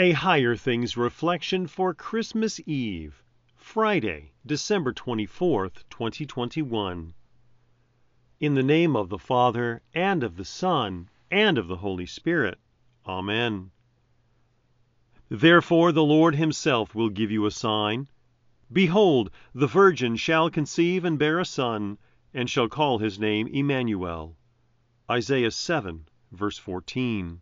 A Higher Things Reflection for Christmas Eve, Friday, December 24, 2021. In the name of the Father, and of the Son, and of the Holy Spirit. Amen. Therefore the Lord himself will give you a sign. Behold, the virgin shall conceive and bear a son, and shall call his name Emmanuel. Isaiah 7, verse 14.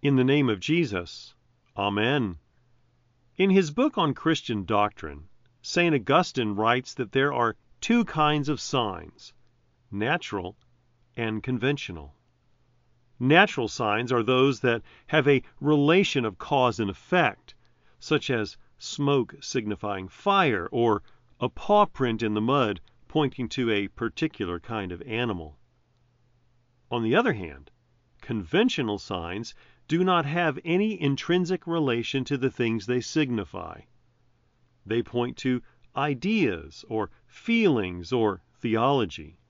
In the name of Jesus. Amen. In his book on Christian doctrine, St. Augustine writes that there are two kinds of signs natural and conventional. Natural signs are those that have a relation of cause and effect, such as smoke signifying fire or a paw print in the mud pointing to a particular kind of animal. On the other hand, conventional signs do not have any intrinsic relation to the things they signify. They point to ideas or feelings or theology.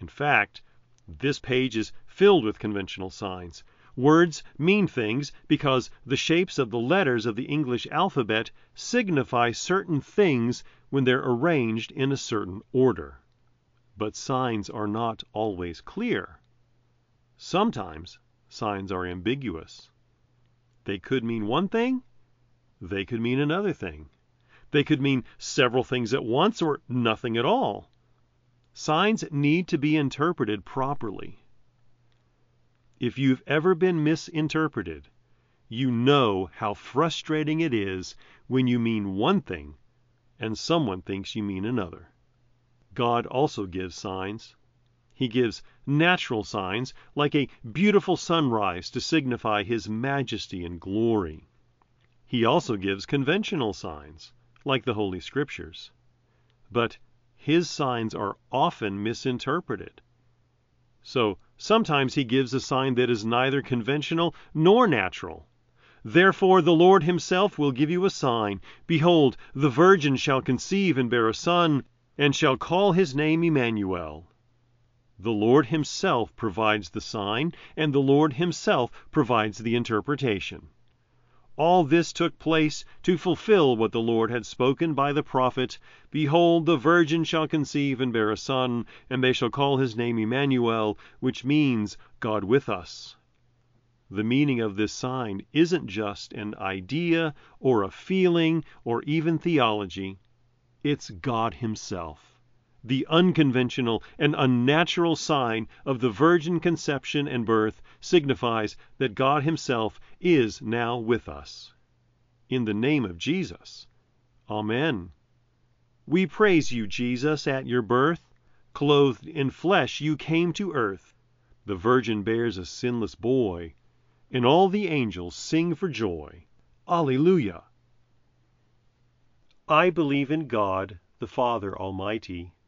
In fact, this page is filled with conventional signs. Words mean things because the shapes of the letters of the English alphabet signify certain things when they're arranged in a certain order. But signs are not always clear. Sometimes signs are ambiguous. They could mean one thing, they could mean another thing. They could mean several things at once or nothing at all. Signs need to be interpreted properly. If you've ever been misinterpreted, you know how frustrating it is when you mean one thing and someone thinks you mean another. God also gives signs. He gives natural signs, like a beautiful sunrise to signify his majesty and glory. He also gives conventional signs, like the Holy Scriptures. But his signs are often misinterpreted. So sometimes he gives a sign that is neither conventional nor natural. Therefore the Lord himself will give you a sign. Behold, the virgin shall conceive and bear a son, and shall call his name Emmanuel. The Lord himself provides the sign, and the Lord himself provides the interpretation. All this took place to fulfill what the Lord had spoken by the prophet Behold, the virgin shall conceive and bear a son, and they shall call his name Emmanuel, which means God with us. The meaning of this sign isn't just an idea or a feeling or even theology, it's God Himself the unconventional and unnatural sign of the virgin conception and birth signifies that God Himself is now with us. In the name of Jesus. Amen. We praise you, Jesus, at your birth. Clothed in flesh, you came to earth. The Virgin bears a sinless boy, and all the angels sing for joy. Alleluia. I believe in God, the Father Almighty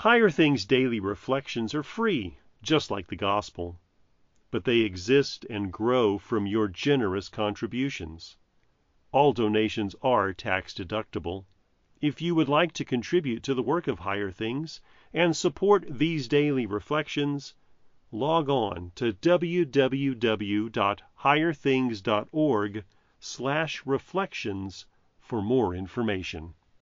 Higher Things Daily Reflections are free, just like the Gospel but they exist and grow from your generous contributions. All donations are tax deductible. If you would like to contribute to the work of Higher Things and support these daily reflections, log on to www.higherthings.org/reflections for more information.